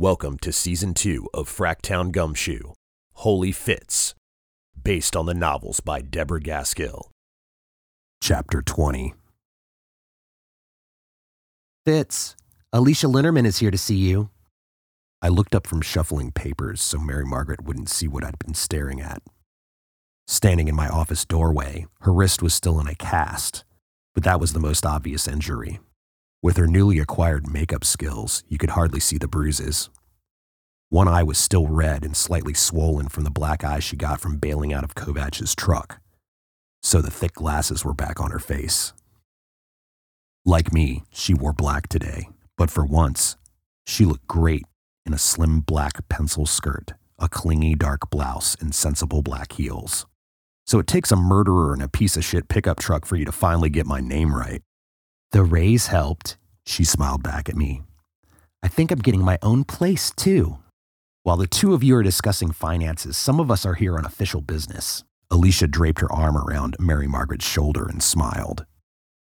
Welcome to season two of Fracktown Gumshoe, Holy Fits, based on the novels by Deborah Gaskill. Chapter 20. Fitz, Alicia Linnerman is here to see you. I looked up from shuffling papers so Mary Margaret wouldn't see what I'd been staring at. Standing in my office doorway, her wrist was still in a cast, but that was the most obvious injury. With her newly acquired makeup skills, you could hardly see the bruises. One eye was still red and slightly swollen from the black eye she got from bailing out of Kovach's truck, so the thick glasses were back on her face. Like me, she wore black today, but for once, she looked great in a slim black pencil skirt, a clingy dark blouse, and sensible black heels. So it takes a murderer and a piece of shit pickup truck for you to finally get my name right. The raise helped. She smiled back at me. I think I'm getting my own place, too. While the two of you are discussing finances, some of us are here on official business. Alicia draped her arm around Mary Margaret's shoulder and smiled.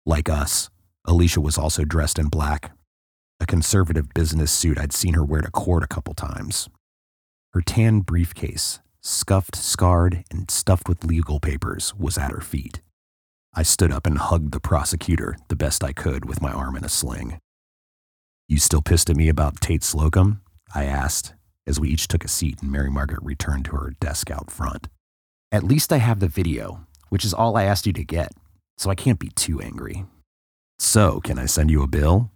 Like us, Alicia was also dressed in black, a conservative business suit I'd seen her wear to court a couple times. Her tan briefcase, scuffed, scarred, and stuffed with legal papers, was at her feet. I stood up and hugged the prosecutor the best I could with my arm in a sling. You still pissed at me about Tate Slocum? I asked as we each took a seat and Mary Margaret returned to her desk out front. At least I have the video, which is all I asked you to get, so I can't be too angry. So, can I send you a bill?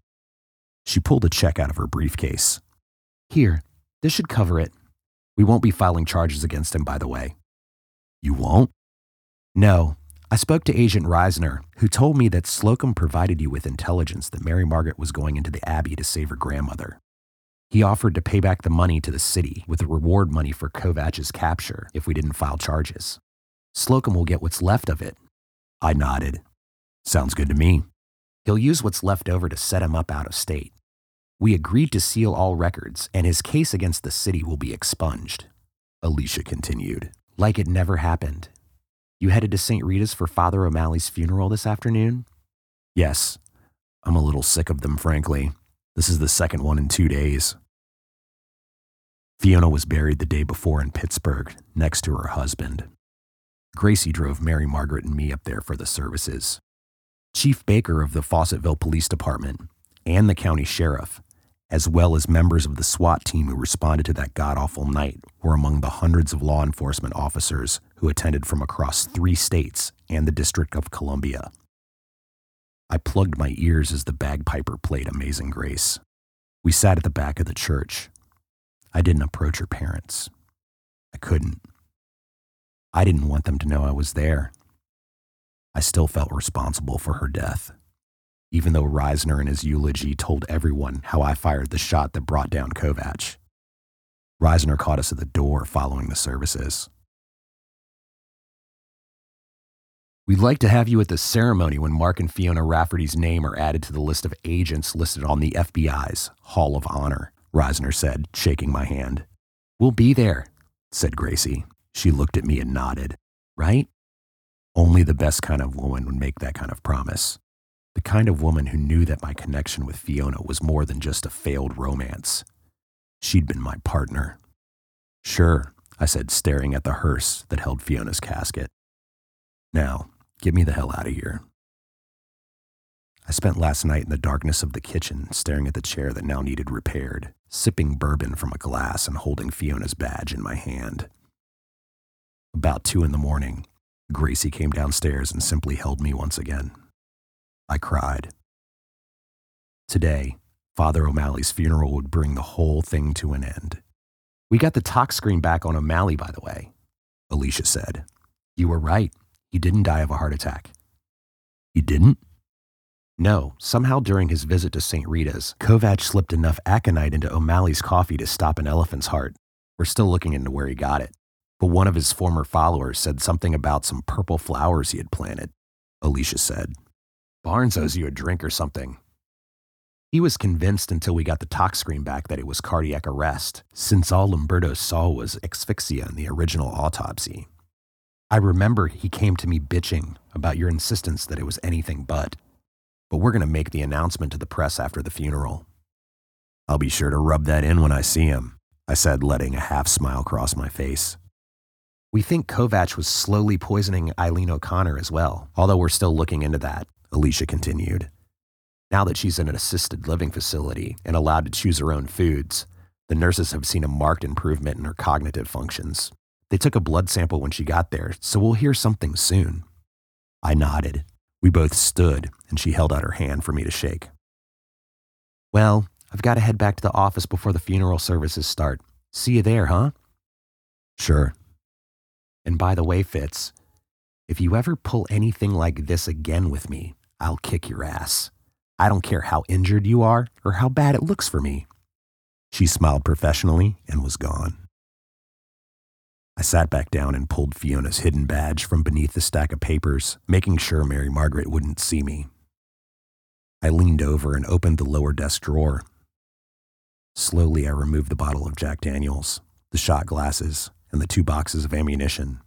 She pulled a check out of her briefcase. Here, this should cover it. We won't be filing charges against him, by the way. You won't? No, I spoke to Agent Reisner, who told me that Slocum provided you with intelligence that Mary Margaret was going into the Abbey to save her grandmother. He offered to pay back the money to the city with the reward money for Kovach's capture if we didn't file charges. Slocum will get what's left of it. I nodded. Sounds good to me. He'll use what's left over to set him up out of state. We agreed to seal all records, and his case against the city will be expunged. Alicia continued. Like it never happened. You headed to St. Rita's for Father O'Malley's funeral this afternoon? Yes. I'm a little sick of them, frankly. This is the second one in two days. Fiona was buried the day before in Pittsburgh, next to her husband. Gracie drove Mary Margaret and me up there for the services. Chief Baker of the Fawcettville Police Department and the county sheriff as well as members of the SWAT team who responded to that god awful night, were among the hundreds of law enforcement officers who attended from across three states and the District of Columbia. I plugged my ears as the bagpiper played Amazing Grace. We sat at the back of the church. I didn't approach her parents. I couldn't. I didn't want them to know I was there. I still felt responsible for her death even though Reisner in his eulogy told everyone how I fired the shot that brought down Kovach. Reisner caught us at the door following the services. We'd like to have you at the ceremony when Mark and Fiona Rafferty's name are added to the list of agents listed on the FBI's Hall of Honor, Reisner said, shaking my hand. We'll be there, said Gracie. She looked at me and nodded. Right? Only the best kind of woman would make that kind of promise. The kind of woman who knew that my connection with Fiona was more than just a failed romance. She'd been my partner. Sure, I said, staring at the hearse that held Fiona's casket. Now, get me the hell out of here. I spent last night in the darkness of the kitchen, staring at the chair that now needed repaired, sipping bourbon from a glass and holding Fiona's badge in my hand. About two in the morning, Gracie came downstairs and simply held me once again. I cried. Today, Father O'Malley's funeral would bring the whole thing to an end. We got the tox screen back on O'Malley, by the way, Alicia said. You were right. He didn't die of a heart attack. He didn't? No, somehow during his visit to St. Rita's, Kovach slipped enough aconite into O'Malley's coffee to stop an elephant's heart. We're still looking into where he got it. But one of his former followers said something about some purple flowers he had planted, Alicia said. Barnes owes you a drink or something. He was convinced until we got the tox screen back that it was cardiac arrest, since all Lamberto saw was asphyxia in the original autopsy. I remember he came to me bitching about your insistence that it was anything but. But we're going to make the announcement to the press after the funeral. I'll be sure to rub that in when I see him, I said, letting a half smile cross my face. We think Kovach was slowly poisoning Eileen O'Connor as well, although we're still looking into that, Alicia continued. Now that she's in an assisted living facility and allowed to choose her own foods, the nurses have seen a marked improvement in her cognitive functions. They took a blood sample when she got there, so we'll hear something soon. I nodded. We both stood, and she held out her hand for me to shake. Well, I've got to head back to the office before the funeral services start. See you there, huh? Sure. And by the way, Fitz, if you ever pull anything like this again with me, I'll kick your ass. I don't care how injured you are or how bad it looks for me. She smiled professionally and was gone. Sat back down and pulled Fiona's hidden badge from beneath the stack of papers, making sure Mary Margaret wouldn't see me. I leaned over and opened the lower desk drawer. Slowly, I removed the bottle of Jack Daniels, the shot glasses, and the two boxes of ammunition,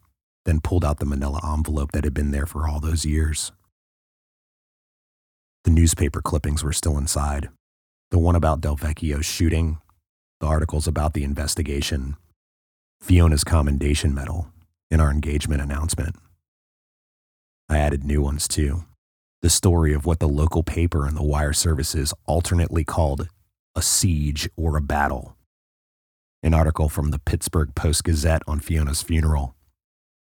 then pulled out the manila envelope that had been there for all those years. The newspaper clippings were still inside the one about Delvecchio's shooting, the articles about the investigation, Fiona's commendation medal, in our engagement announcement. I added new ones too. The story of what the local paper and the wire services alternately called a siege or a battle. An article from the Pittsburgh Post Gazette on Fiona's funeral,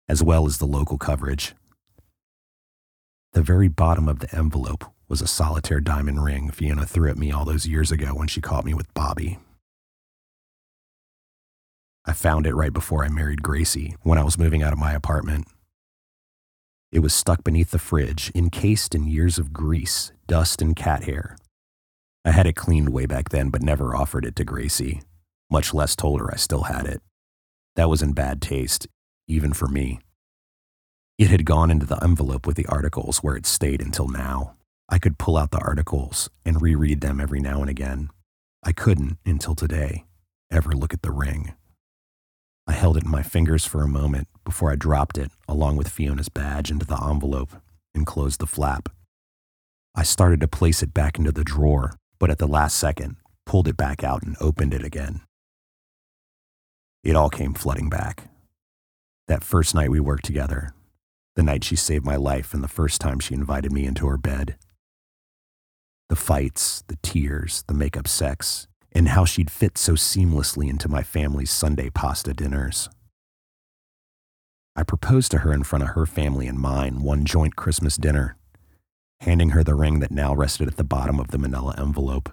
as well as the local coverage. The very bottom of the envelope was a solitaire diamond ring Fiona threw at me all those years ago when she caught me with Bobby. I found it right before I married Gracie when I was moving out of my apartment. It was stuck beneath the fridge, encased in years of grease, dust, and cat hair. I had it cleaned way back then, but never offered it to Gracie, much less told her I still had it. That was in bad taste, even for me. It had gone into the envelope with the articles where it stayed until now. I could pull out the articles and reread them every now and again. I couldn't, until today, ever look at the ring. I held it in my fingers for a moment before I dropped it, along with Fiona's badge, into the envelope and closed the flap. I started to place it back into the drawer, but at the last second, pulled it back out and opened it again. It all came flooding back. That first night we worked together, the night she saved my life and the first time she invited me into her bed. The fights, the tears, the make up sex, and how she'd fit so seamlessly into my family's Sunday pasta dinners. I proposed to her in front of her family and mine one joint Christmas dinner, handing her the ring that now rested at the bottom of the manila envelope.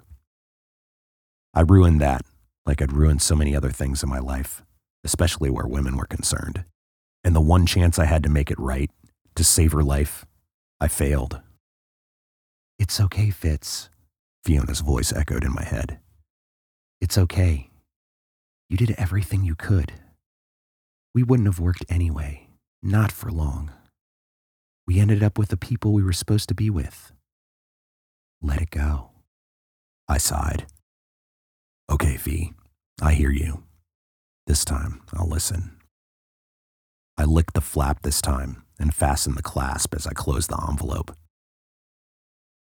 I ruined that like I'd ruined so many other things in my life, especially where women were concerned. And the one chance I had to make it right, to save her life, I failed. It's okay, Fitz, Fiona's voice echoed in my head. It's okay. You did everything you could. We wouldn't have worked anyway, not for long. We ended up with the people we were supposed to be with. Let it go. I sighed. Okay, Fee, I hear you. This time, I'll listen. I licked the flap this time and fastened the clasp as I closed the envelope.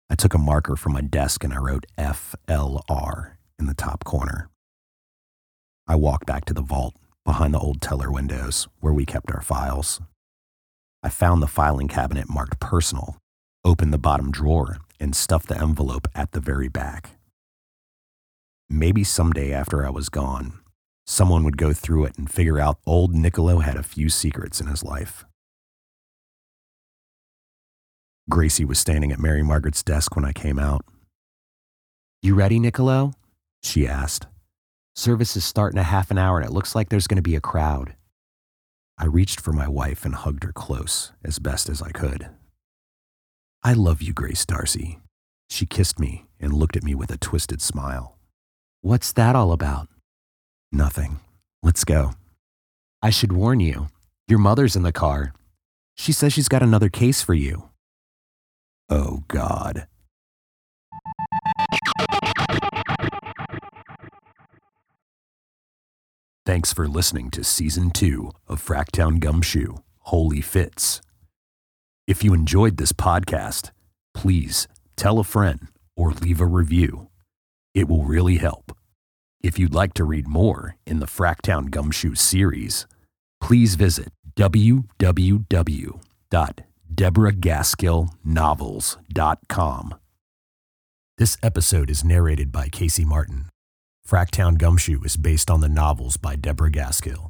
I took a marker from my desk and I wrote FLR in the top corner. I walked back to the vault behind the old teller windows where we kept our files. I found the filing cabinet marked personal, opened the bottom drawer, and stuffed the envelope at the very back. Maybe someday after I was gone, someone would go through it and figure out old Niccolo had a few secrets in his life. Gracie was standing at Mary Margaret's desk when I came out. You ready, Niccolo? She asked. Service is starting a half an hour and it looks like there's going to be a crowd. I reached for my wife and hugged her close as best as I could. I love you, Grace Darcy. She kissed me and looked at me with a twisted smile. What's that all about? Nothing. Let's go. I should warn you, your mother's in the car. She says she's got another case for you. Oh, God. Thanks for listening to Season 2 of Fracktown Gumshoe Holy Fits. If you enjoyed this podcast, please tell a friend or leave a review. It will really help. If you'd like to read more in the Fracktown Gumshoe series, please visit www.deborahgaskillnovels.com. This episode is narrated by Casey Martin. Fracktown Gumshoe is based on the novels by Deborah Gaskill.